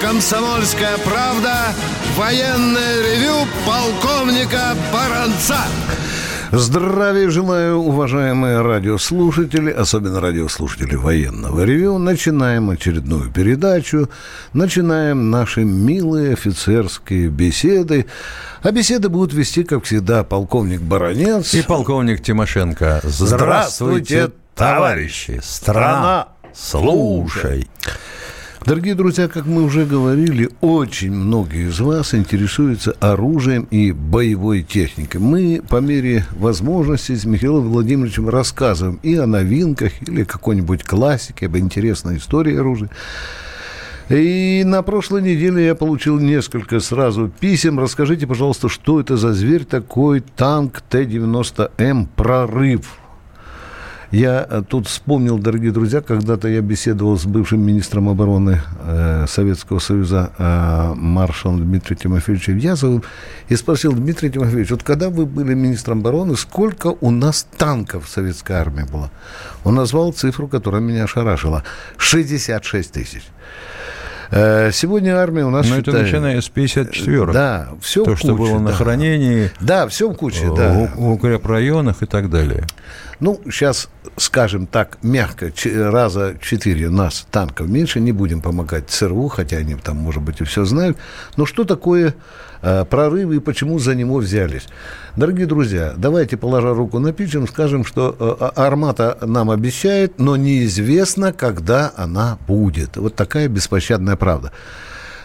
«Комсомольская правда» военное ревю полковника Баранца. Здравия желаю, уважаемые радиослушатели, особенно радиослушатели военного ревю. Начинаем очередную передачу, начинаем наши милые офицерские беседы. А беседы будут вести, как всегда, полковник Баранец. И полковник Тимошенко. Здравствуйте, товарищи! Страна, слушай! Дорогие друзья, как мы уже говорили, очень многие из вас интересуются оружием и боевой техникой. Мы по мере возможности с Михаилом Владимировичем рассказываем и о новинках, или какой-нибудь классике, об интересной истории оружия. И на прошлой неделе я получил несколько сразу писем. Расскажите, пожалуйста, что это за зверь такой, танк Т-90М «Прорыв»? Я э, тут вспомнил, дорогие друзья, когда-то я беседовал с бывшим министром обороны э, Советского Союза э, маршалом Дмитрием Тимофеевичем Вязовым и спросил, Дмитрий Тимофеевич, вот когда вы были министром обороны, сколько у нас танков в советской армии было? Он назвал цифру, которая меня ошарашила. 66 тысяч. Э, сегодня армия у нас Но считает... это начиная с 54 Да, все То, в куче, что было да. на хранении. Да, все в куче, да. В укрепрайонах и так далее. Ну, сейчас, скажем так, мягко, раза четыре нас танков меньше, не будем помогать ЦРУ, хотя они там, может быть, и все знают. Но что такое прорывы и почему за него взялись? Дорогие друзья, давайте, положа руку на печень, скажем, что э, Армата нам обещает, но неизвестно, когда она будет. Вот такая беспощадная правда.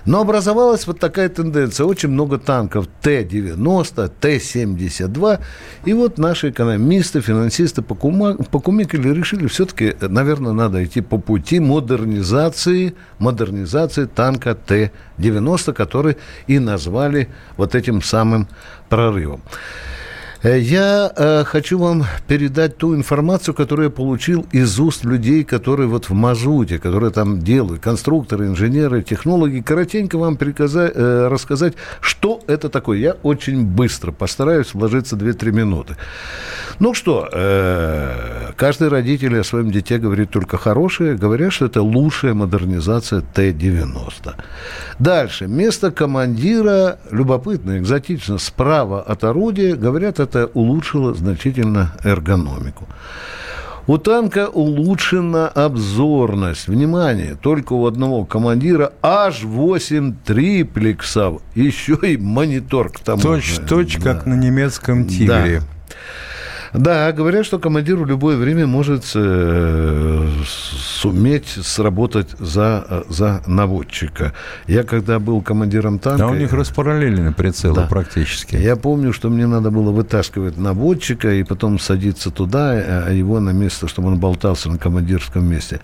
Но образовалась вот такая тенденция. Очень много танков Т-90, Т-72. И вот наши экономисты, финансисты покумекали, решили, все-таки, наверное, надо идти по пути модернизации, модернизации танка Т-90, который и назвали вот этим самым прорывом. Э, я э, хочу вам передать ту информацию, которую я получил из уст людей, которые вот в Мазуте, которые там делают, конструкторы, инженеры, технологи. Коротенько вам э, рассказать, что это такое. Я очень быстро постараюсь вложиться 2-3 минуты. Ну что, э, каждый родитель о своем дите говорит только хорошее, говорят, что это лучшая модернизация Т-90. Дальше. Место командира, любопытно, экзотично, справа от орудия, говорят, это улучшило значительно эргономику. У танка улучшена обзорность. Внимание, только у одного командира аж 8 триплексов. Еще и монитор к тому Точь, же. точь, да. как на немецком тигре. Да. Да, говорят, что командир в любое время может э, суметь сработать за, за наводчика. Я когда был командиром танка... Да, у них распараллелены прицелы да, практически. Я помню, что мне надо было вытаскивать наводчика и потом садиться туда, а его на место, чтобы он болтался на командирском месте.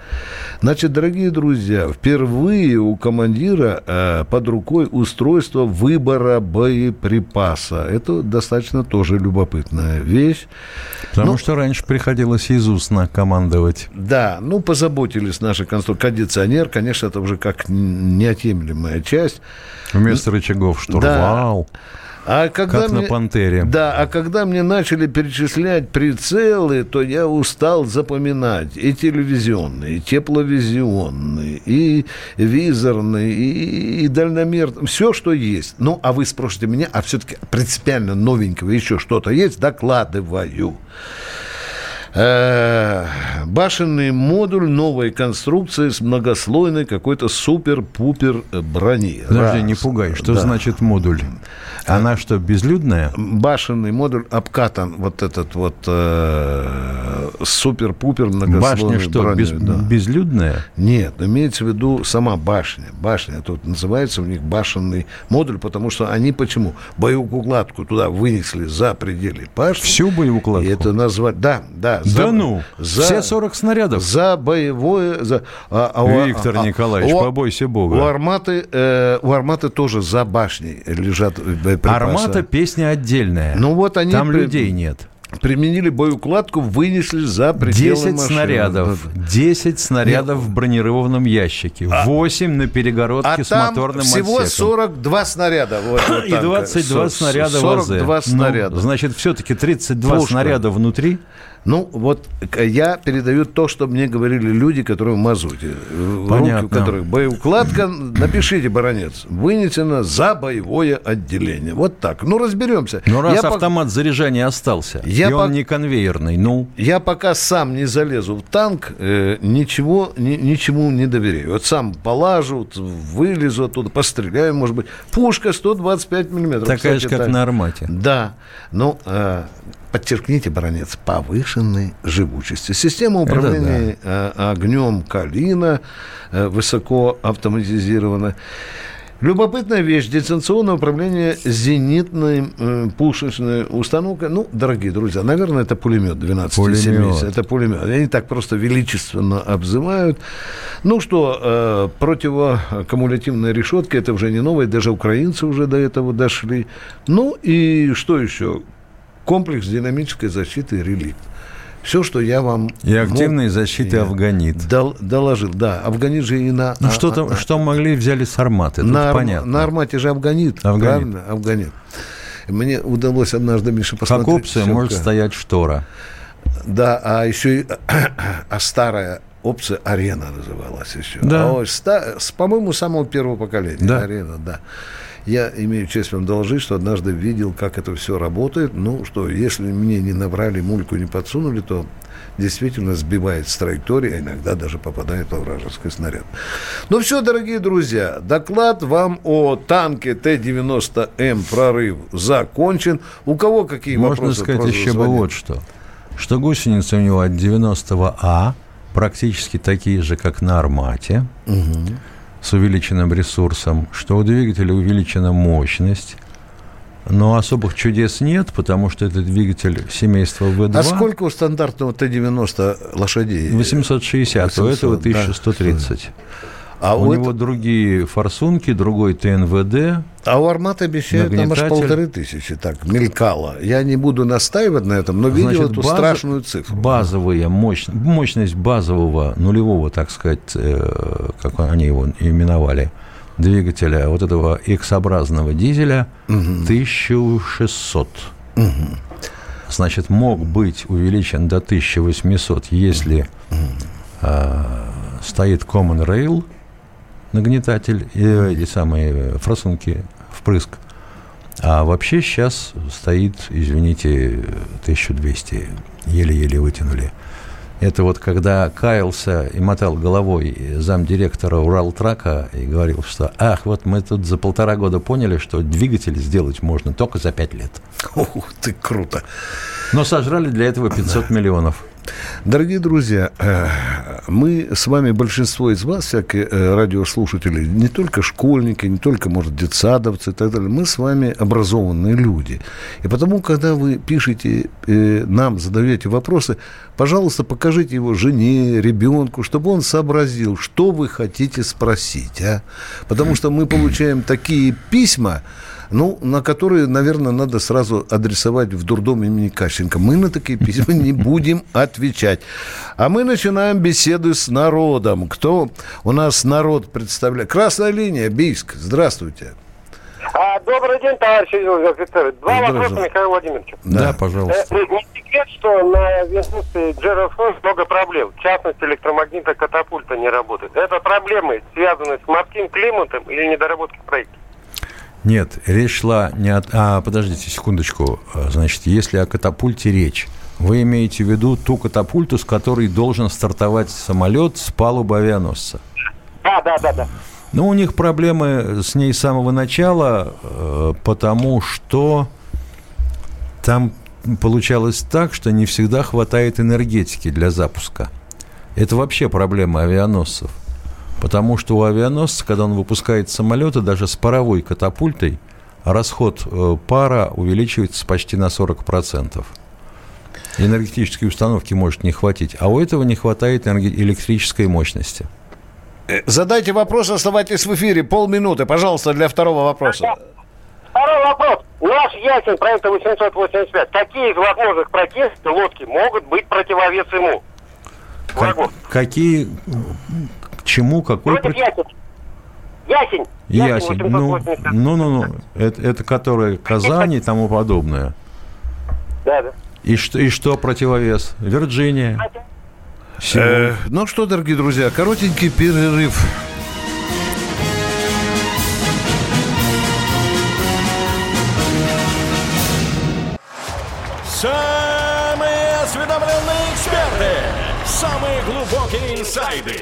Значит, дорогие друзья, впервые у командира э, под рукой устройство выбора боеприпаса. Это достаточно тоже любопытная вещь. Потому ну, что раньше приходилось из устно командовать. Да, ну, позаботились наши конструкторы. Кондиционер, конечно, это уже как неотъемлемая часть. Вместо рычагов штурвал. Да. А когда как мне, на «Пантере». Да, а когда мне начали перечислять прицелы, то я устал запоминать и телевизионные, и тепловизионные, и визорные, и, и дальномерные, все, что есть. Ну, а вы спросите меня, а все-таки принципиально новенького еще что-то есть? Докладываю. Э, башенный модуль новой конструкции с многослойной какой-то супер-пупер брони. Подожди, не пугай. Что да. значит модуль? Она что, безлюдная? Башенный модуль обкатан вот этот вот э, супер-пупер многослойный Башня что, броней, без, да. безлюдная? Нет, имеется в виду сама башня. Башня, тут называется у них башенный модуль, потому что они почему? Боеукладку туда вынесли за пределы башни. Всю боеукладку? И это назвать, да, да, за, да ну, за, все 40 снарядов? За боевое... За, а, а, Виктор а, Николаевич, а, побойся Бога. У арматы, э, у арматы тоже за башней лежат боеприпасы. Армата песня отдельная. Ну вот они... Там при... людей нет применили боеукладку, вынесли за пределы 10 машины. снарядов. 10 снарядов Нет. в бронированном ящике. А, 8 на перегородке а с моторным всего отсеком. 42 снаряда. Вот, И 22 снаряда 42 снаряда. Ну, значит, все-таки 32 Пушка. снаряда внутри. Ну, вот я передаю то, что мне говорили люди, которые в мазуте. Понятно. Руки у которых боеукладка. Напишите, баронец, вынесено за боевое отделение. Вот так. Ну, разберемся. Но раз я автомат по... заряжания остался, я и по... он не конвейерный, ну... Я пока сам не залезу в танк, э, ничего, ни, ничему не доверяю. Вот сам полажу, вылезу оттуда, постреляю, может быть. Пушка 125 миллиметров. Такая кстати, же, как так. на «Армате». Да. Ну, э, подчеркните, баронец, повышенной живучести. Система управления да. Э, огнем «Калина» э, высоко автоматизирована. Любопытная вещь. Дистанционное управление зенитной э, пушечной установкой. Ну, дорогие друзья, наверное, это пулемет 12,70. Это пулемет. Они так просто величественно обзывают. Ну что, э, противоаккумулятивная решетка, это уже не новое. Даже украинцы уже до этого дошли. Ну и что еще? Комплекс динамической защиты «Реликт». Все, что я вам... И активной мог, защиты Афганит. Дол, доложил, да. Афганит же и на... Ну, что, там, а, что могли взяли с Арматы, на, понятно. На Армате же Афганит, Афганит. правильно? Афганит. Мне удалось однажды, Миша, посмотреть... Как опция все, может стоять штора. Да, а еще и... а старая опция «Арена» называлась еще. Да. А, ста, по-моему, самого первого поколения. Да. «Арена», да. Я имею честь вам доложить, что однажды видел, как это все работает. Ну, что если мне не набрали мульку, не подсунули, то действительно сбивает с траектории, а иногда даже попадает во вражеский снаряд. Ну все, дорогие друзья, доклад вам о танке Т-90М «Прорыв» закончен. У кого какие Можно вопросы? Можно сказать еще бы вот что. Что гусеницы у него от 90А практически такие же, как на «Армате». Угу с увеличенным ресурсом, что у двигателя увеличена мощность, но особых чудес нет, потому что это двигатель семейства V2. А сколько у стандартного Т-90 лошадей? 860, 800, у этого 1130. Да. А у, у него это... другие форсунки, другой ТНВД. А у Армата обещают нам аж полторы тысячи. Так, мелькало. Я не буду настаивать на этом, но видел Значит, эту база, страшную цифру. Базовые, мощь, мощность базового, нулевого, так сказать, э, как они его именовали, двигателя, вот этого X-образного дизеля, угу. 1600. Угу. Значит, мог быть увеличен до 1800, если угу. э, стоит Common Rail – нагнетатель и эти самые форсунки впрыск. А вообще сейчас стоит, извините, 1200, еле-еле вытянули. Это вот когда каялся и мотал головой замдиректора Уралтрака и говорил, что ах, вот мы тут за полтора года поняли, что двигатель сделать можно только за пять лет. Ух ты, круто. Но сожрали для этого 500 миллионов. Дорогие друзья, э, мы с вами, большинство из вас, всякие э, радиослушатели, не только школьники, не только, может, детсадовцы и так далее, мы с вами образованные люди. И потому, когда вы пишете э, нам, задаете вопросы, пожалуйста, покажите его жене, ребенку, чтобы он сообразил, что вы хотите спросить. А? Потому что мы получаем такие письма, ну, на которые, наверное, надо сразу адресовать в дурдом имени Кащенко. Мы на такие письма не будем отвечать. А мы начинаем беседу с народом. Кто у нас народ представляет? Красная линия, Бийск. Здравствуйте. А, добрый день, товарищи офицеры. Два вопроса Михаилу Владимировичу. Да, да пожалуйста. Э, не секрет, что на Винституте Джерфон много проблем. В частности, электромагнитная катапульта не работает. Это проблемы, связанные с морским климатом или недоработкой проекта? Нет, речь шла не от... А, подождите секундочку. Значит, если о катапульте речь, вы имеете в виду ту катапульту, с которой должен стартовать самолет с палубы авианосца? Да, да, да, да. Ну, у них проблемы с ней с самого начала, э, потому что там получалось так, что не всегда хватает энергетики для запуска. Это вообще проблема авианосцев. Потому что у авианосца, когда он выпускает самолеты, даже с паровой катапультой, расход э, пара увеличивается почти на 40%. Энергетической установки может не хватить, а у этого не хватает электрической мощности. Э, задайте вопрос, оставайтесь в эфире. Полминуты, пожалуйста, для второго вопроса. Второй вопрос. Наш Ясень проекта 885. Какие из возможных протестов лодки могут быть противовес ему? Как, какие чему, какой... Против ясень. Ясень. Ясень. Ну, ну, ну, ну. Это, это которое Казани и тому подобное. Да, да. И что, и что противовес? Вирджиния. Э, ну что, дорогие друзья, коротенький перерыв. Самые осведомленные эксперты, самые глубокие инсайды,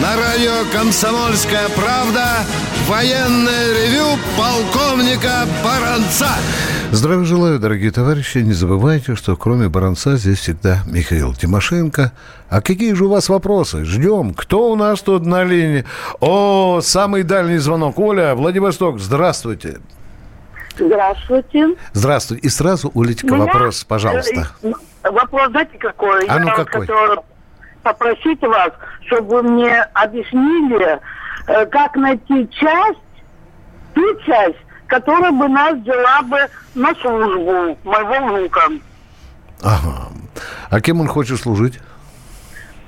На радио «Комсомольская правда» военное ревю полковника Баранца. Здравия желаю, дорогие товарищи. Не забывайте, что кроме Баранца здесь всегда Михаил Тимошенко. А какие же у вас вопросы? Ждем. Кто у нас тут на линии? О, самый дальний звонок. Оля, Владивосток, здравствуйте. Здравствуйте. Здравствуйте. И сразу, Улечка, меня, вопрос, пожалуйста. э, Вопрос, знаете, какой? А ну, Я какой? хотела попросить вас, чтобы вы мне объяснили, э, как найти часть, ту часть, которая бы нас взяла бы на службу моего внука. Ага. А кем он хочет служить?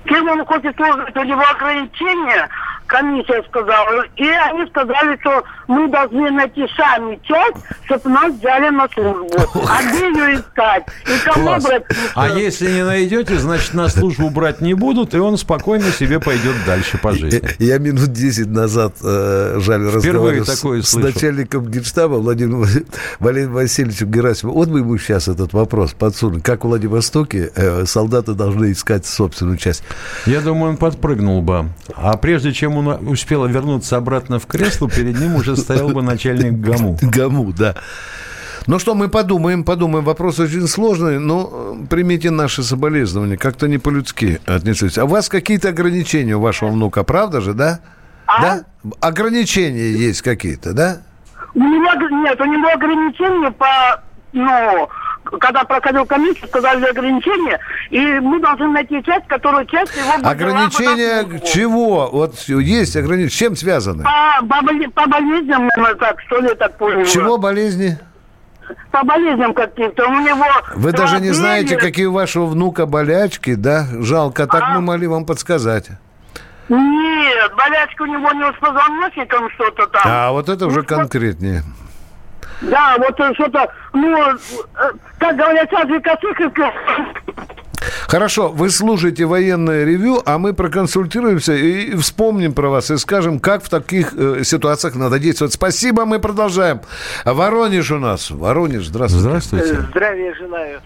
Кем он хочет служить, у него ограничения, комиссия сказала, и они сказали, что мы должны найти сами часть, чтобы нас взяли на службу. А где ее искать? И кому Класс. обратиться? А если не найдете, значит, на службу брать не будут, и он спокойно себе пойдет дальше по жизни. Я минут 10 назад, э, жаль, разговаривал с, с начальником генштаба Владимиром Валерием Васильевичем Герасимовым. Вот бы ему сейчас этот вопрос подсунуть. Как в Владивостоке э, солдаты должны искать собственную часть. Я думаю, он подпрыгнул бы. А прежде чем он успел вернуться обратно в кресло, перед ним уже стоял бы начальник ГАМУ. Гаму, да. Ну что, мы подумаем, подумаем. Вопрос очень сложный, но э, примите наши соболезнования. Как-то не по-людски отнеслись. А у вас какие-то ограничения у вашего внука, правда же, да? Да? Ограничения есть какие-то, да? У него, нет, у него ограничения по, ну, когда проходил комиссию, сказали ограничения, и мы должны найти часть, которую часть его Ограничения чего? Вот есть ограничения. С чем связаны? По, по, боле- по болезням, наверное, так, что ли, так понял. Чего болезни? По болезням каким-то. У него... Вы даже не знаете, какие у вашего внука болячки, да? Жалко, так А. мы могли вам подсказать. Нет, болячка у него не с позвоночником что-то там. А вот это уже конкретнее. Да, вот э, что-то, ну, э, как говорят, сейчас же косых Хорошо, вы слушаете военное ревю, а мы проконсультируемся и вспомним про вас и скажем, как в таких э, ситуациях надо действовать. Спасибо, мы продолжаем. Воронеж у нас. Воронеж, здравствуйте. Здравствуйте. Здравия желаю,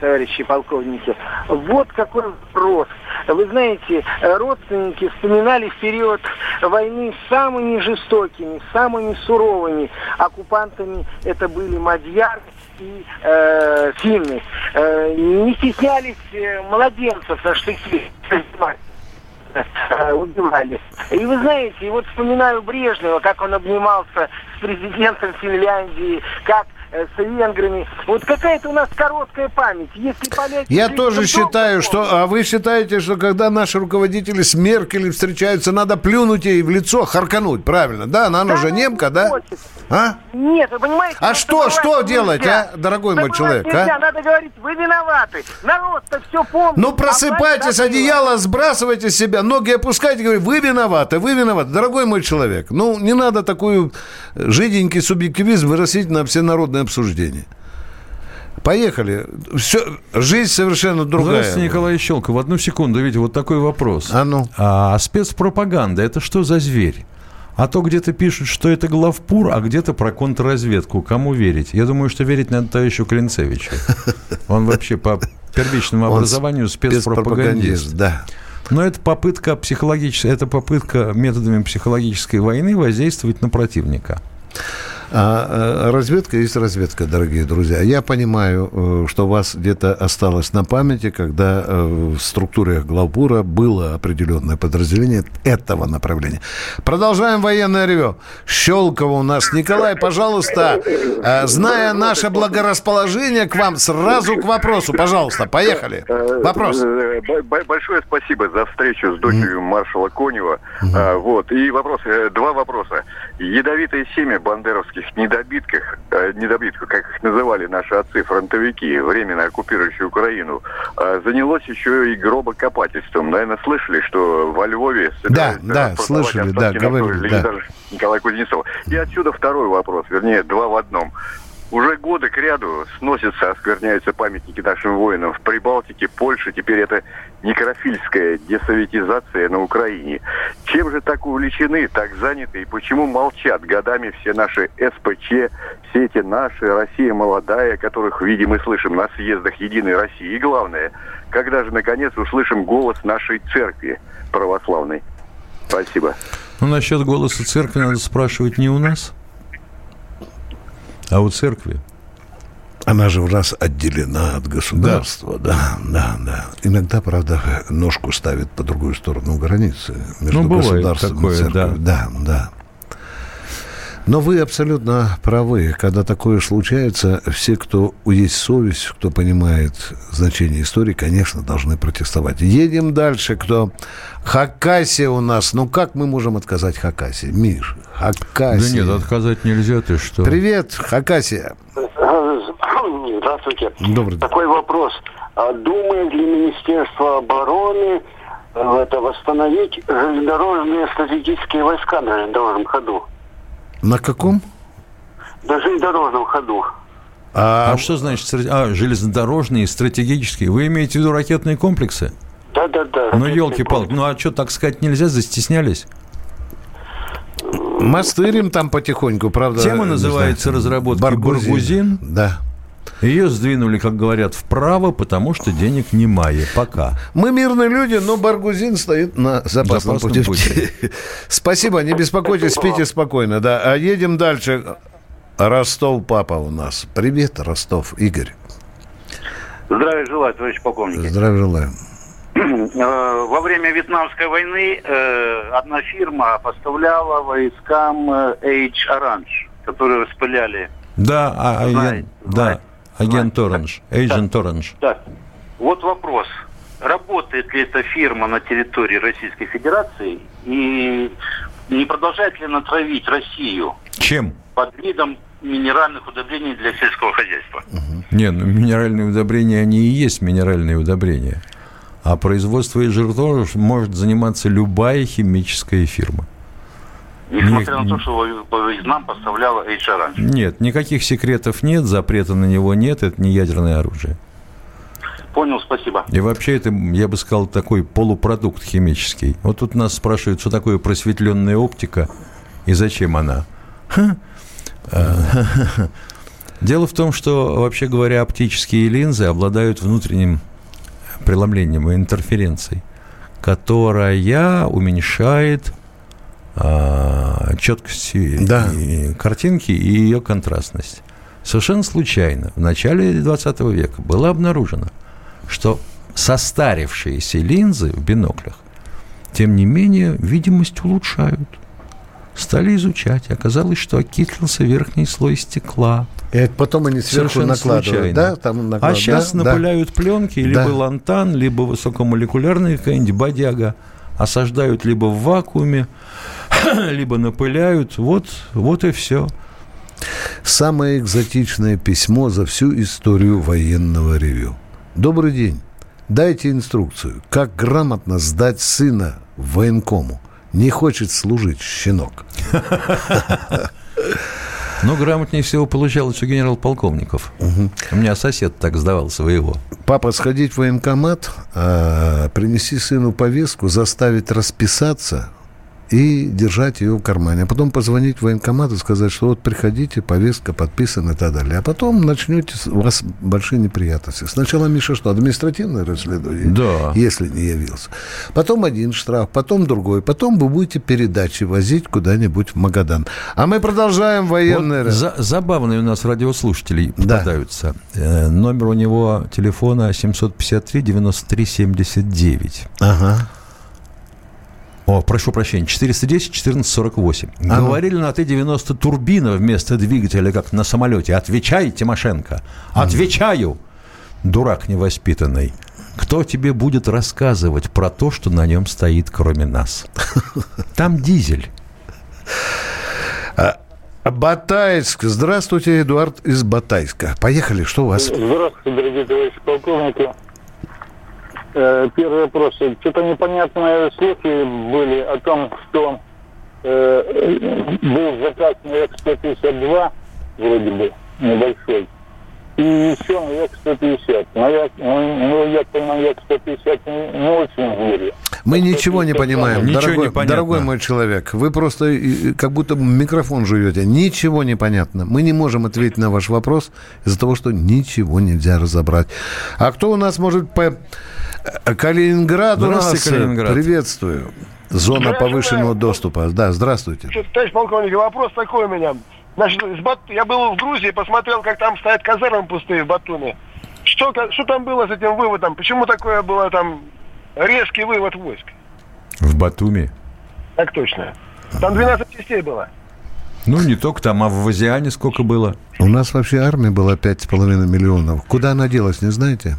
товарищи полковники. Вот какой вопрос. Вы знаете, э, родственники вспоминали в период войны самыми жестокими, самыми суровыми оккупантами. Это были мадьяры и э, финны. Э, не стеснялись э, младенцев на штыки э, убивали. И вы знаете, вот вспоминаю Брежнева, как он обнимался с президентом Финляндии, как э, с венграми. Вот какая-то у нас короткая память. Если поляки Я тоже считаю, что... А вы считаете, что когда наши руководители с Меркель встречаются, надо плюнуть ей в лицо, харкануть, правильно? Да, она, Да же ну, немка, да? хочется. А? Нет, вы понимаете... А что, что нельзя. делать, а, дорогой мой человек, а? нельзя, надо говорить, вы виноваты. Народ-то все помнит. Ну, А просыпайтесь, забыла. одеяло сбрасывайте с себя, ноги опускайте, говорите, вы виноваты, вы виноваты. Дорогой мой человек, ну, не надо такую жиденький субъективизм вырастить на всенародное обсуждение. Поехали. Все, жизнь совершенно другая. Здравствуйте, Николай Щелков. В одну секунду, видите, вот такой вопрос. А ну. А спецпропаганда – это что за зверь? А то где-то пишут, что это главпур, а где-то про контрразведку. Кому верить? Я думаю, что верить надо товарищу Клинцевичу. Он вообще по первичному образованию спецпропагандист. да. Но это попытка психологическая, это попытка методами психологической войны воздействовать на противника. А, а разведка есть разведка, дорогие друзья. Я понимаю, э, что у вас где-то осталось на памяти, когда э, в структуре главбура было определенное подразделение этого направления. Продолжаем военное ревю. Щелково у нас. Николай, пожалуйста, э, зная наше благорасположение к вам, сразу к вопросу. Пожалуйста, поехали. Вопрос. Большое спасибо за встречу с дочерью маршала Конева. Mm-hmm. Вот. И вопрос, два вопроса. Ядовитое семя бандеровских недобитках, недобитков, как их называли наши отцы-фронтовики, временно оккупирующие Украину, занялось еще и гробокопательством. Наверное, слышали, что во Львове... Да, да, слышали, да, говорили, да. Николай Кузнецов. И отсюда второй вопрос, вернее, два в одном. Уже годы к ряду сносятся, оскверняются памятники нашим воинам в Прибалтике, Польше. Теперь это некрофильская десоветизация на Украине. Чем же так увлечены, так заняты и почему молчат годами все наши СПЧ, все эти наши, Россия молодая, которых видим и слышим на съездах Единой России? И главное, когда же наконец услышим голос нашей церкви православной? Спасибо. Ну, насчет голоса церкви надо спрашивать не у нас, а у церкви. Она же у нас отделена от государства, да, да, да. да. Иногда, правда, ножку ставит по другую сторону границы между ну, государством такое, и церковью. Да, да. да. Но вы абсолютно правы. Когда такое случается, все, кто есть совесть, кто понимает значение истории, конечно, должны протестовать. Едем дальше. Кто? Хакасия у нас. Ну, как мы можем отказать Хакасии? Миш, Хакасия. Да нет, отказать нельзя, ты что? Привет, Хакасия. Здравствуйте. Добрый день. Такой вопрос. А думает ли Министерство обороны э, это восстановить железнодорожные стратегические войска на железнодорожном ходу? На каком? На железнодорожном ходу. А, а что значит а, железнодорожные, стратегические? Вы имеете в виду ракетные комплексы? Да, да, да. Ну, елки-палки, ну а что, так сказать нельзя, застеснялись? Мастырим там потихоньку, правда. Тема называется знаю, разработки Баргузин. Баргузин. Да. Ее сдвинули, как говорят, вправо, потому что денег не мае. Пока. Мы мирные люди, но Баргузин стоит на запасном, запасном пути. пути. Спасибо, не беспокойтесь, спите спокойно. Да. А едем дальше. Ростов папа у нас. Привет, Ростов. Игорь. Здравия желаю, товарищ полковник. Здравия желаю. Э, во время Вьетнамской войны э, одна фирма поставляла войскам H Orange, которые распыляли. Да, а, знаете, да. Агент Оранж, Agent Оранж. Да. Вот вопрос. Работает ли эта фирма на территории Российской Федерации и не продолжает ли она травить Россию? Чем? Под видом минеральных удобрений для сельского хозяйства. Угу. Не, ну минеральные удобрения, они и есть минеральные удобрения. А производство изжиртов может заниматься любая химическая фирма. Несмотря Ник... на то, что нам поставляла HR Нет, никаких секретов нет, запрета на него нет, это не ядерное оружие. Понял, спасибо. И вообще это, я бы сказал, такой полупродукт химический. Вот тут нас спрашивают, что такое просветленная оптика и зачем она. Дело в том, что, вообще говоря, оптические линзы обладают внутренним преломлением и интерференцией, которая уменьшает а, четкость да. и картинки и ее контрастность. Совершенно случайно в начале 20 века было обнаружено, что состарившиеся линзы в биноклях, тем не менее, видимость улучшают. Стали изучать. Оказалось, что окислился верхний слой стекла. И потом они сверху Совершенно накладывают, случайно. да? Там накладывают, а сейчас да, напыляют да. пленки, либо да. лантан, либо высокомолекулярные какая-нибудь бодяга, осаждают либо в вакууме, либо напыляют. Вот, вот и все. Самое экзотичное письмо за всю историю военного ревю. Добрый день. Дайте инструкцию, как грамотно сдать сына в военкому. Не хочет служить щенок. Ну, грамотнее всего получалось у генерал-полковников. Угу. У меня сосед так сдавал своего. Папа, сходить в военкомат, а, принеси сыну повестку, заставить расписаться, и держать ее в кармане. А потом позвонить в военкомат и сказать, что вот приходите, повестка подписана и так далее. А потом начнете, у вас большие неприятности. Сначала, Миша, что, административное расследование? Да. Если не явился. Потом один штраф, потом другой. Потом вы будете передачи возить куда-нибудь в Магадан. А мы продолжаем военное... Вот за, забавные у нас радиослушатели попадаются. Да. Номер у него телефона 753 93 79. Ага. О, прошу прощения, 410 1448. Ага. Говорили на Т-90 турбина вместо двигателя, как на самолете. Отвечай, Тимошенко. Отвечаю. Дурак невоспитанный. Кто тебе будет рассказывать про то, что на нем стоит, кроме нас? Там дизель. А, Батайск. Здравствуйте, Эдуард из Батайска. Поехали, что у вас? Здравствуйте, дорогие товарищи полковники. Э, первый вопрос. Что-то непонятные слухи были о том, что э, был заказ на X-152, вроде бы, небольшой, и еще на X-150. Но я, ну, ну, я понимаю, X-150 не, не очень верю. Мы ничего не понимаем, Ничего дорогой, не понятно. дорогой мой человек. Вы просто э, как будто микрофон жуете. Ничего не понятно. Мы не можем ответить на ваш вопрос из-за того, что ничего нельзя разобрать. А кто у нас может по... Калининград у нас. Здравствуйте, Калининград. Приветствую. Зона повышенного доступа. Да, здравствуйте. Товарищ полковник, вопрос такой у меня. Значит, Бат... я был в Грузии, посмотрел, как там стоят казармы пустые в Батуми. Что, что там было с этим выводом? Почему такое было там резкий вывод войск? В Батуми. Так точно. Там 12 частей было. Ну, не только там, а в Азиане сколько было? У нас вообще армия была 5,5 миллионов. Куда она делась, не знаете?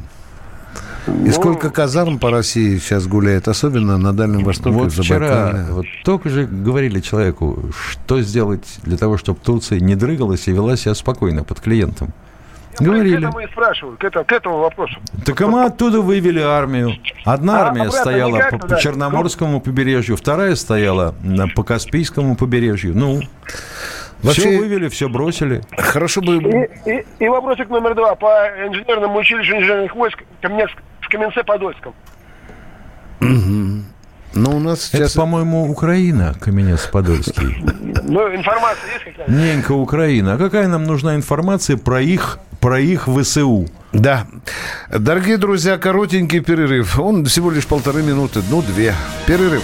И сколько казарм по России сейчас гуляет, особенно на Дальнем Востоке, Вот вчера, вот только же говорили человеку, что сделать для того, чтобы Турция не дрыгалась и вела себя спокойно под клиентом. К Говорили. этому и спрашиваю, к этому, к этому вопросу. Так а мы оттуда вывели армию. Одна А армия стояла никак по, по Черноморскому побережью, вторая стояла на, по Каспийскому побережью. Ну, Вообще- все вывели, все бросили. Хорошо бы... И, и, и вопросик номер два по инженерному училищу инженерных войск Каменец, в Каменце-Подольском. Но у нас Это, сейчас... по-моему, Украина, Каменец-Подольский. Ну, информация есть какая-то? Ненька Украина. А какая нам нужна информация про их, про их ВСУ? Да. Дорогие друзья, коротенький перерыв. Он всего лишь полторы минуты, ну, две. Перерыв.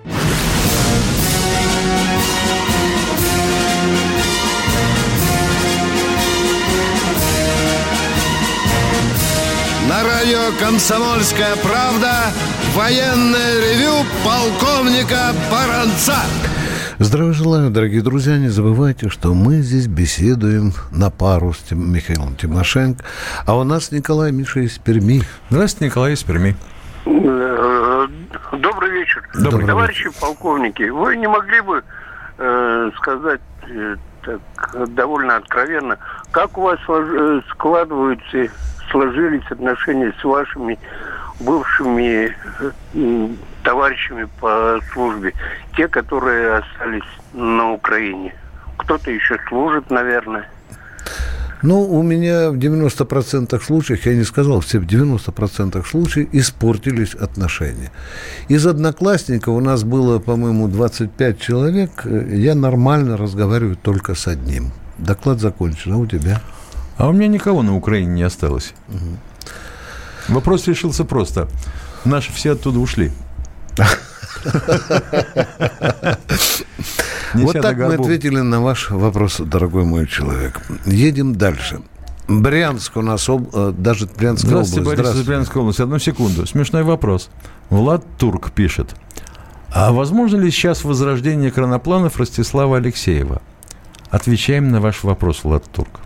На радио «Комсомольская правда» военное ревю полковника Баранца. Здравия желаю, дорогие друзья. Не забывайте, что мы здесь беседуем на пару с Тим- Михаилом Тимошенко. А у нас Николай Миша из Перми. Здравствуйте, Николай из Перми. Э, Добрый вечер. Добрый Товарищи полковники, вы не могли бы э, сказать э, так довольно откровенно, как у вас э, складываются, сложились отношения с вашими бывшими э, товарищами по службе, те, которые остались на Украине? Кто-то еще служит, наверное. Ну, у меня в 90% случаев, я не сказал, все в 90% случаев испортились отношения. Из одноклассников у нас было, по-моему, 25 человек. Э, Я нормально разговариваю только с одним. Доклад закончен, а у тебя? А у меня никого на Украине не осталось. Вопрос решился просто. Наши все оттуда ушли. Вот так мы ответили на ваш вопрос, дорогой мой человек. Едем дальше. Брянск у нас, об- э, даже Брянская Здравствуйте, область. Борис из Брянской области. Одну секунду. Смешной вопрос. Влад Турк пишет. А возможно ли сейчас возрождение кранопланов Ростислава Алексеева? Отвечаем на ваш вопрос, Влад Турк.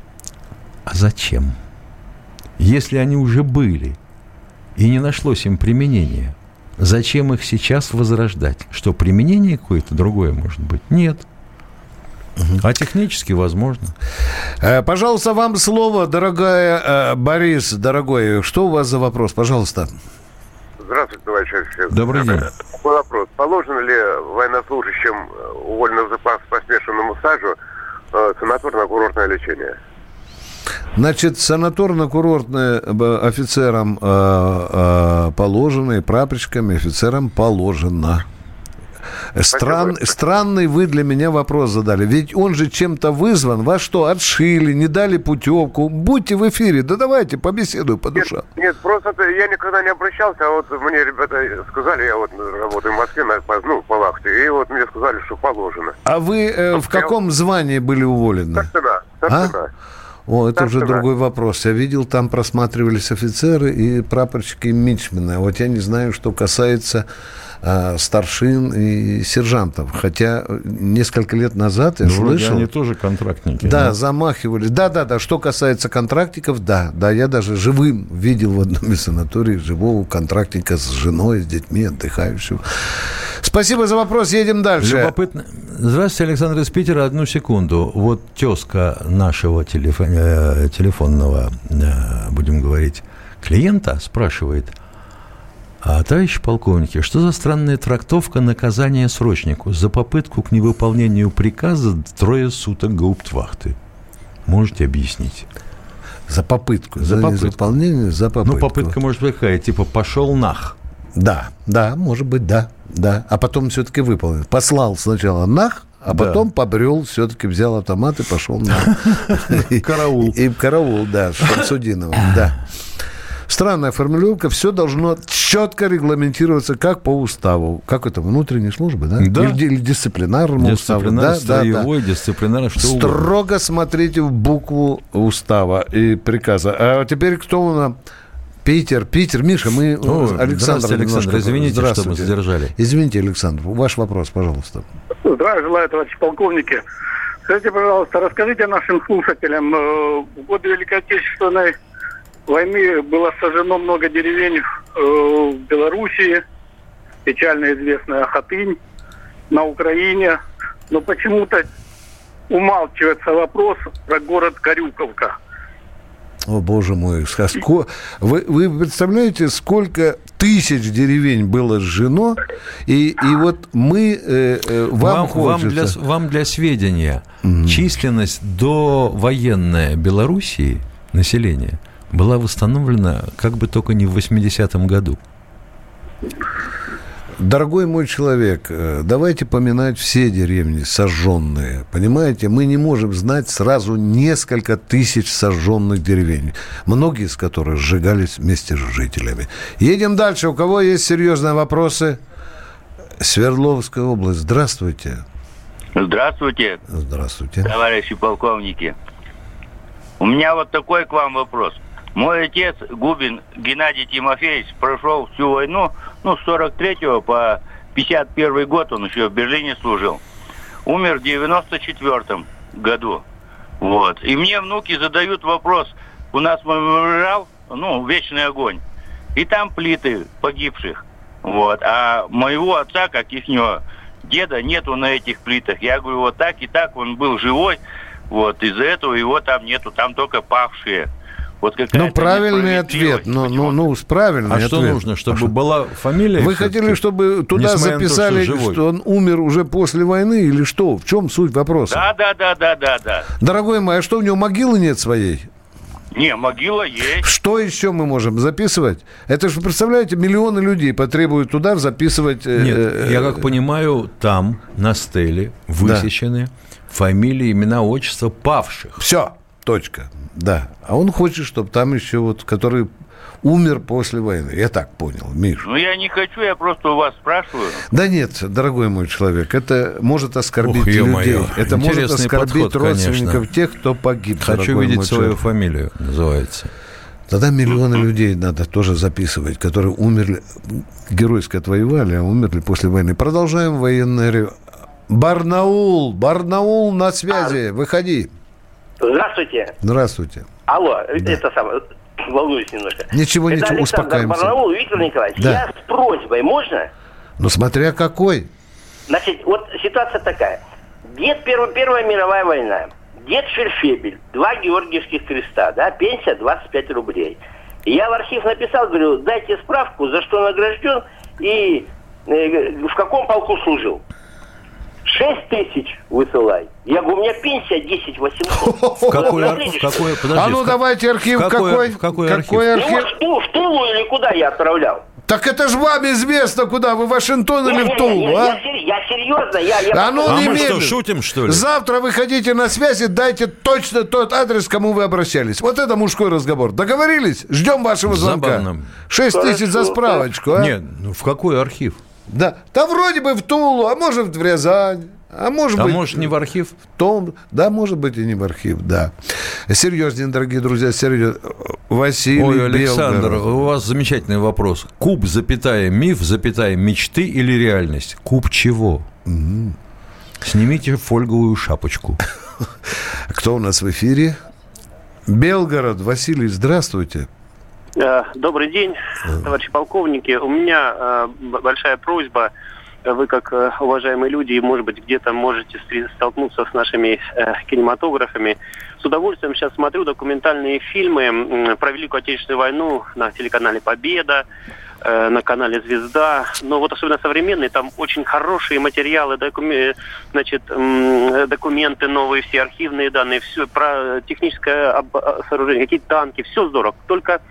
А зачем? Если они уже были и не нашлось им применения, зачем их сейчас возрождать? Что, применение какое-то другое может быть? Нет. А технически возможно. Э, Пожалуйста, вам слово, дорогая э, Борис, дорогой. Что у вас за вопрос? Пожалуйста. Здравствуйте, товарищ офицер. Добрый день. Такой вопрос. Положено ли военнослужащим, э, уволенным в запас по смешанному стажу, санаторно-курортное лечение? Значит, санаторно-курортное э, офицерам э, э, положено, и прапорщикам, офицерам положено. Стран, странный вы для меня вопрос задали. Ведь он же чем-то вызван. Вас что, отшили, не дали путевку? Будьте в эфире, да давайте побеседуем по душам. Нет, просто это я никогда не обращался, а вот мне ребята сказали, я вот работаю в Москве, на, ну, по вахте, и вот мне сказали, что положено. А вы э, в каком звании были уволены? Старшина, А? О, это уже Старшина. другой вопрос. Я видел, там просматривались офицеры и прапорщики и мичмены. А вот я не знаю, что касается а, старшин и сержантов. Хотя э, несколько лет назад я Ну, вроде слышал... они тоже контрактники. Да, ну. замахивались. Да, да, да. Что касается контрактиков, да, да, я даже живым видел в одном из санаторий живого контрактника с женой, с детьми, отдыхающего. Спасибо за вопрос. Едем дальше. Любопытно. Здравствуйте, Александр из Питера. Одну секунду. Вот тезка нашего телефо- э, телефонного, э, будем говорить, клиента спрашивает, а, товарищи полковники, что за странная трактовка наказания срочнику за попытку к невыполнению приказа трое суток гауптвахты? Можете объяснить? За попытку. За За, попытку. неисполнение, за попытку. Ну, попытка может быть какая, типа пошел нах. Да, да, может быть, да, да. А потом все-таки выполнил. Послал сначала нах, а Да. потом побрел, все-таки взял автомат и пошел на... Караул. И караул, да, с Шамсудиновым, да. Странная формулировка. Все должно четко регламентироваться как по уставу. Как это, внутренней службы, да? Да. Или, или дисциплинарному уставу. Да, да, да. строевой, дисциплинар, что угодно. Строго смотрите в букву устава и приказа. А теперь кто у нас? Питер, Питер, Миша, мы О, Александр. здравствуйте, Александр. Извините, что мы задержали. Извините, Александр, ваш вопрос, пожалуйста. Здравия желаю, товарищи полковники. Скажите, пожалуйста, расскажите нашим слушателям, э, в годы Великой Отечественной войны было сожжено много деревень э, в Белоруссии, печально известная Хатынь, на Украине, но почему-то умалчивается вопрос про город Карюковка. О, боже мой. ско- Вы, вы представляете, сколько тысяч деревень было сжено, и, и вот мы, э, э, вам, Вам, вам для, вам для сведения, численность до военная Белоруссии, населения, была восстановлена как бы только не в 80-м году. Дорогой мой человек, э, давайте поминать все деревни сожженные. Понимаете, мы не можем знать сразу несколько тысяч сожженных деревень, многие из которых сжигались вместе с жителями. Едем дальше. У кого есть серьезные вопросы? Свердловская область. Здравствуйте. Здравствуйте, Здравствуйте. товарищи полковники. У меня вот такой к вам вопрос. Мой отец, Губин Геннадий Тимофеевич, прошел всю войну, ну, с 43 по 51 год, он еще в Берлине служил. Умер в 94 году. Вот. И мне внуки задают вопрос. У нас мемориал, ну, вечный огонь. И там плиты погибших. Вот. А моего отца, как ихнего деда, нету на этих плитах. Я говорю, вот так и так он был живой. Вот. Из-за этого его там нету. Там только павшие. Вот Ну, правильный ответ. Ну, ну, ну, правильный А что ответ. нужно, чтобы была фамилия? Вы хотели, чтобы туда на то, что записали, что он умер уже после войны или что? В чем суть вопроса? Да, да, да, да, да, да. Дорогой мой, а что у него могилы нет своей? Не, могила есть. Что еще мы можем записывать? Это же, представляете, миллионы людей потребуют туда записывать... э, Нет, э, я как понимаю, там на стеле высечены фамилии, имена, отчества павших. Все, точка. Да. А он хочет, чтобы там еще вот, который умер после войны. Я так понял, Миш. Ну, я не хочу, я просто у вас спрашиваю. Да нет, дорогой мой человек, это может оскорбить Ух, людей. Это может Интересный оскорбить подход, родственников конечно. тех, кто погиб. Хочу видеть мой свою человек. фамилию, называется. Тогда миллионы людей надо тоже записывать, которые умерли, геройски отвоевали, а умерли после войны. Продолжаем военное. Барнаул, Барнаул на связи, выходи. Здравствуйте. Здравствуйте. Алло, это самое, волнуюсь немножко. Ничего, это ничего, Александр успокаиваемся. Барнаул, Виктор Николаевич, Да. я с просьбой, можно? Ну, смотря какой. Значит, вот ситуация такая. Дед Первая, Первая мировая война. Дед Фельдфебель. Два Георгиевских креста. Да, пенсия 25 рублей. Я в архив написал, говорю, дайте справку, за что награжден и э, в каком полку служил. 6 тысяч высылай. Я говорю, у меня пенсия 10 800. В какой, Ну, ар- в какой, подожди, а ну в давайте архив какой, какой? в какой Какой архив? Ну, архив? в, Ту- в Тулу или куда я отправлял? Так это же вам известно, куда вы, Вашингтон или в Тулу, я, а? я сер- я серьезно, я... я А ну, А мы что, шутим, что ли? Завтра выходите на связь и дайте точно тот адрес, к кому вы обращались. Вот это мужской разговор. Договорились? Ждем вашего звонка. Забавно. Шесть тысяч за справочку, а? Нет, ну в какой архив? Да. Да вроде бы в Тулу, а может в Рязань. А может А быть... может, не в архив? в Том, да, может быть, и не в архив, да. Серьезнее, дорогие друзья, серьезно. Василий Ой, Александр, Белгород. у вас замечательный вопрос. Куб, запятая, миф, запятая, мечты или реальность? Куб чего? Снимите фольговую шапочку. Кто у нас в эфире? Белгород. Василий, здравствуйте. Э, Добрый день, товарищи полковники. У меня э, большая просьба. Вы, как э, уважаемые люди, может быть, где-то можете столкнуться с нашими кинематографами. С удовольствием сейчас смотрю документальные фильмы про Великую Отечественную войну на телеканале «Победа», на канале «Звезда». Но вот особенно современные, там очень хорошие материалы, значит, документы новые, все архивные данные, все про техническое сооружение, какие танки, все здорово. Только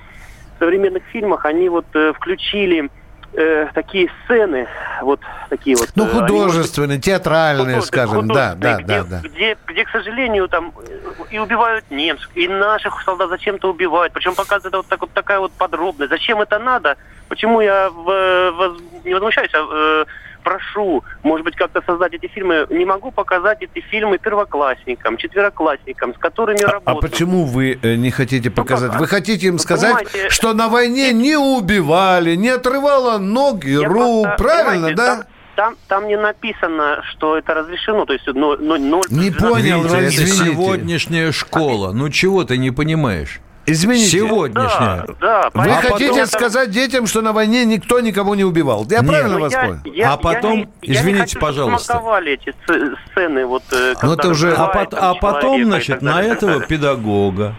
современных фильмах они вот э, включили э, такие сцены, вот такие вот. Ну, э, они, художественные, театральные, скажем. Да, да, художественные, да, где, да. Где, где, к сожалению, там э, и убивают немцев, и наших солдат зачем-то убивают. Причем показывает вот, так, вот такая вот подробность. Зачем это надо? Почему я в- воз- не возмущаюсь, а э, прошу, может быть, как-то создать эти фильмы. Не могу показать эти фильмы первоклассникам, четвероклассникам, с которыми А работаю. почему вы э, не хотите показать? как? Вы хотите им Вы сказать, понимаете, что на войне не убивали, не отрывало ноги, Я рук, просто- правильно, да? Там, там, там не написано, что это разрешено, то есть но, но, ноль Не понял, 12. ну, это извините. сегодняшняя школа. Ну чего ты не понимаешь? Извините. Сегодняшняя. Да, Вы понятно. хотите Потом- сказать детям, что на войне никто никого не убивал? Я Нет. правильно Ну, вас я- понял? я- А потом, я не- я не извините, хочу, пожалуйста. эти сц- сцены, вот, э, Ну, когда это уже- А, там а потом, значит, на этого педагога,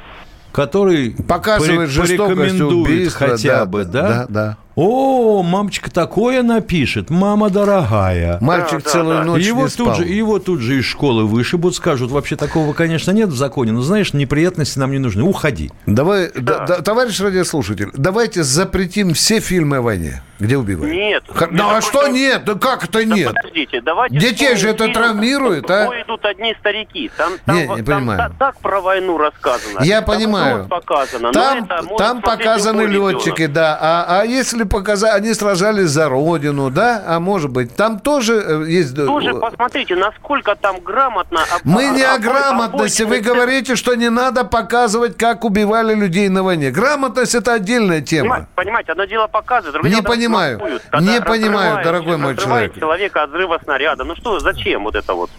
который Показывает порекомендует убийства. хотя да, бы, да, да? да, да. О, мамочка такое напишет, мама дорогая. Мальчик да, целую да. ночь его не спал. тут же, его тут же из школы вышибут, скажут, вообще такого, конечно, нет в законе, но знаешь, неприятности нам не нужны, уходи. Давай, да- да, товарищ радиослушатель, давайте запретим все фильмы о войне, где убивают. Нет. Я Ну а что нет? Да как это нет? Подождите, давайте... Детей же это фильм травмирует, а? «В бой идут одни старики». Там, там, Не, не там понимаю. та- так про войну рассказано. Я Там понимаю. показано. но Там, там показаны летчики, ребенок. да. А, а если показать, они сражались за родину, да? А может быть, там тоже э, есть... Тоже посмотрите, насколько там грамотно... об- Мы не о грамотности. Вы говорите, что не надо показывать, как убивали людей на войне. Грамотность это отдельная тема. Понимаете, одно дело показывает, другое Не дело, понимаю. смакуют, Не понимаю, дорогой мой человек. человека от взрыва снаряда. Ну что, зачем вот это вот?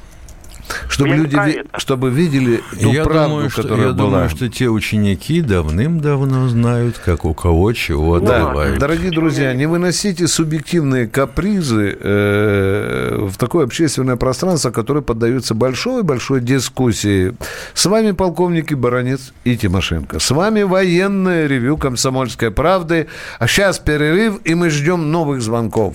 Чтобы Я люди ви- чтобы видели ту я правду, думаю, что, которая я была. думаю, что те ученики давным-давно знают, как у кого чего Да, отрывают. дорогие друзья, не выносите субъективные капризы э, в такое общественное пространство, которое поддается большой-большой дискуссии. С вами полковники Баранец и Тимошенко. С вами военное ревю «Комсомольской правды». А сейчас перерыв, и мы ждем новых звонков.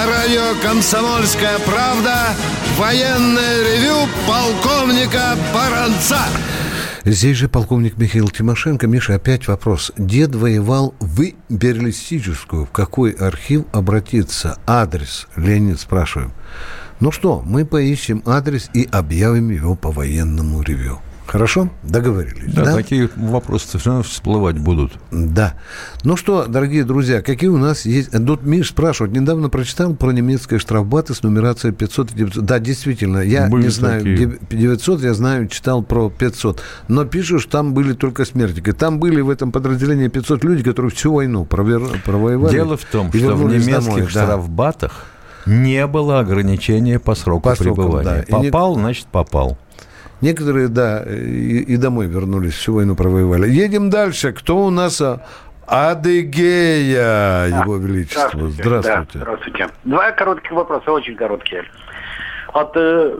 На радио «Комсомольская правда» военное ревю полковника Баранца. Здесь же полковник Михаил Тимошенко. Миша, опять вопрос. Дед воевал в империалистическую. В какой архив обратиться? Адрес. Леонид спрашиваем. Ну что, мы поищем адрес и объявим его по военному ревю. Хорошо? Договорились. Да, да? такие вопросы все равно всплывать будут. Да. Ну что, дорогие друзья, какие у нас есть... Тут Миш спрашивает, недавно прочитал про немецкие штрафбаты с нумерацией 500 и 900. Да, действительно, я были не знаю, такие. 900, я знаю, читал про 500. Но что там были только смертники. Там были в этом подразделении 500 людей, которые всю войну провер... провоевали. Дело в том, что в немецких домой, штрафбатах да. не было ограничения по сроку по пребывания. Да. Попал, не... значит, попал. Некоторые, да, и, и домой вернулись, всю войну провоевали. Едем дальше. Кто у нас? Адыгея, Его Величество. Здравствуйте. Здравствуйте. Да, здравствуйте. Два коротких вопроса, очень короткие. Вот э,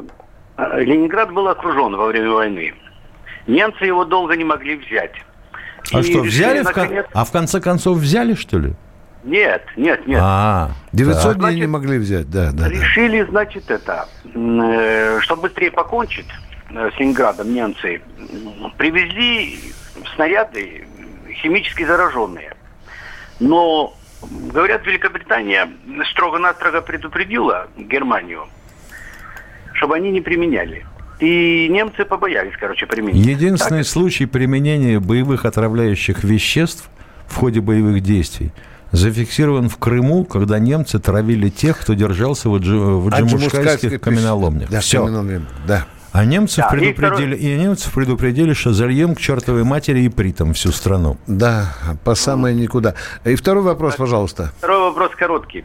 Ленинград был окружен во время войны. Немцы его долго не могли взять. А и что, взяли? Наконец... В... А в конце концов взяли, что ли? Нет, нет, нет. А, 900 дней не могли взять, да, да. Решили, да. значит, это, э, чтобы быстрее покончить, с Ленинградом немцы привезли снаряды химически зараженные. Но, говорят, Великобритания строго-настрого предупредила Германию, чтобы они не применяли. И немцы побоялись, короче, применить. Единственный так. случай применения боевых отравляющих веществ в ходе боевых действий зафиксирован в Крыму, когда немцы травили тех, кто держался в, Джи, в джамушкайских каменоломнях. Да, Все. Да. А немцев, да, предупредили, и, второй... и немцев предупредили, что зальем к чертовой матери и притом всю страну. Да, по самое никуда. И второй вопрос, пожалуйста. Второй вопрос короткий.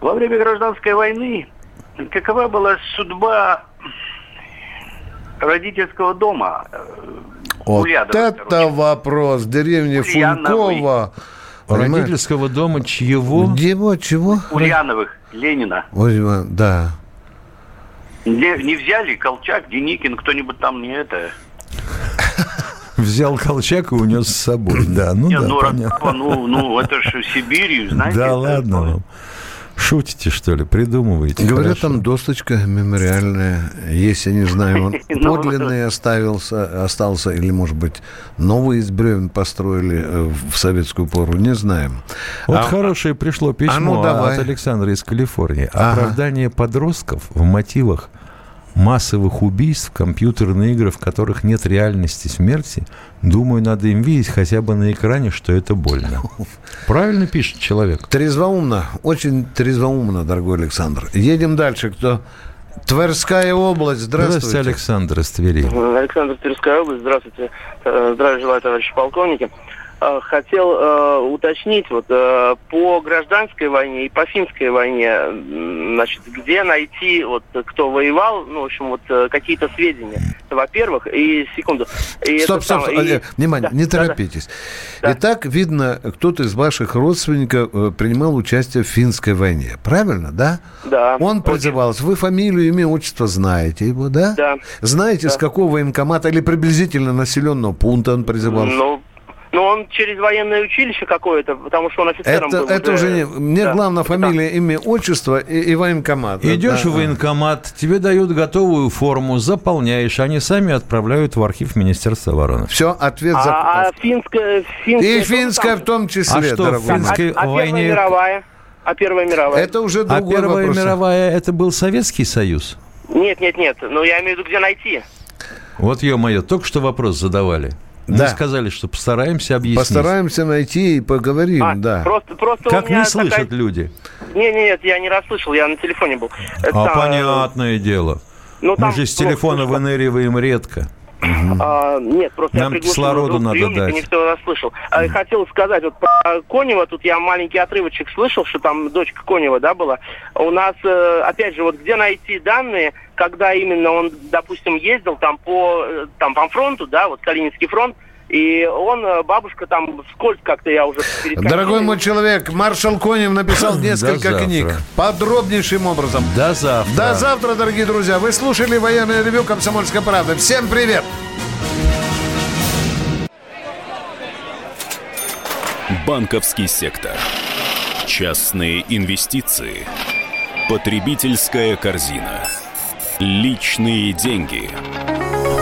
Во время гражданской войны какова была судьба родительского дома? Э, вот Ульянова, это короче. вопрос. В деревне Фунькова. Родительского дома чьего? Где чего? Ульяновых, Ленина. Ой, да. Не, не взяли Колчак, Деникин, кто-нибудь там не это... Взял Колчак и унес с собой, да, ну да, ну, понятно. ну, ну, это же Сибирь, знаете. Да ладно вам. Шутите, что ли? Придумываете? Говорят, хорошо. там досточка мемориальная. Если не знаю, он подлинный оставился, остался, или, может быть, новый из бревен построили э, в советскую пору, не знаем. Вот а, хорошее пришло письмо а ну, давай. от Александра из Калифорнии. Ага. Оправдание подростков в мотивах массовых убийств, компьютерные игры, в которых нет реальности смерти, думаю, надо им видеть хотя бы на экране, что это больно. Правильно пишет человек. Трезвоумно, очень трезвоумно, дорогой Александр. Едем дальше. Кто? Тверская область, здравствуйте. Здравствуйте, Александр из Твери. Александр, Тверская область, здравствуйте. Э, здравия желаю, товарищи полковники. Э, хотел э, уточнить вот э, по гражданской войне и по финской войне, значит, где найти вот кто воевал, ну в общем вот э, какие-то сведения, во-первых, и секунду. И стоп, стоп, стоп. И... внимание, да, не торопитесь. Да, да. Итак, видно, кто-то из ваших родственников э, принимал участие в финской войне, правильно, да? Да. Он призывался. Вы фамилию, имя, отчество знаете его, да? Да. Знаете, да. с какого военкомата или приблизительно населенного пункта он призывался? Ну, ну, он через военное училище какое-то, потому что он офицером это, был. Это уже, не... Мне да. главное фамилия, да. имя, отчество и, и военкомат. Идешь да. в военкомат, тебе дают готовую форму, заполняешь, они сами отправляют в архив Министерства обороны. Все, ответ за... А, а финская... финская и финская в том числе, А что в финской а, а войне... Первая мировая? А Первая мировая? Это уже другой А Первая вопрос. мировая, это был Советский Союз? Нет, нет, нет. Но я имею в виду, где найти. Вот, ё-моё, только что вопрос задавали. Мы сказали, что постараемся объяснить. Постараемся найти и поговорим, а, да. Просто, просто как не слышат такая... люди? Не, не, нет, я не расслышал, я на телефоне был. А там... понятное дело. Ну, Мы же с телефона просто... выныриваем редко. А, нет, просто Нам я кислороду надо дать. не все расслышал. А, хотел сказать, вот про Конева, тут я маленький отрывочек слышал, что там дочка Конева, да, была. У нас, э, опять же, вот где найти данные, когда именно он, допустим, ездил там по, э, там по фронту, да, вот Калининский фронт, и он, э, бабушка там вскользь как-то я уже... Дорогой мой человек, маршал Конев написал несколько книг. Подробнейшим образом. До завтра. До завтра, дорогие друзья. Вы слушали военное ревю «Комсомольская правда». Всем привет! Банковский сектор. Частные инвестиции. Потребительская корзина. Личные деньги.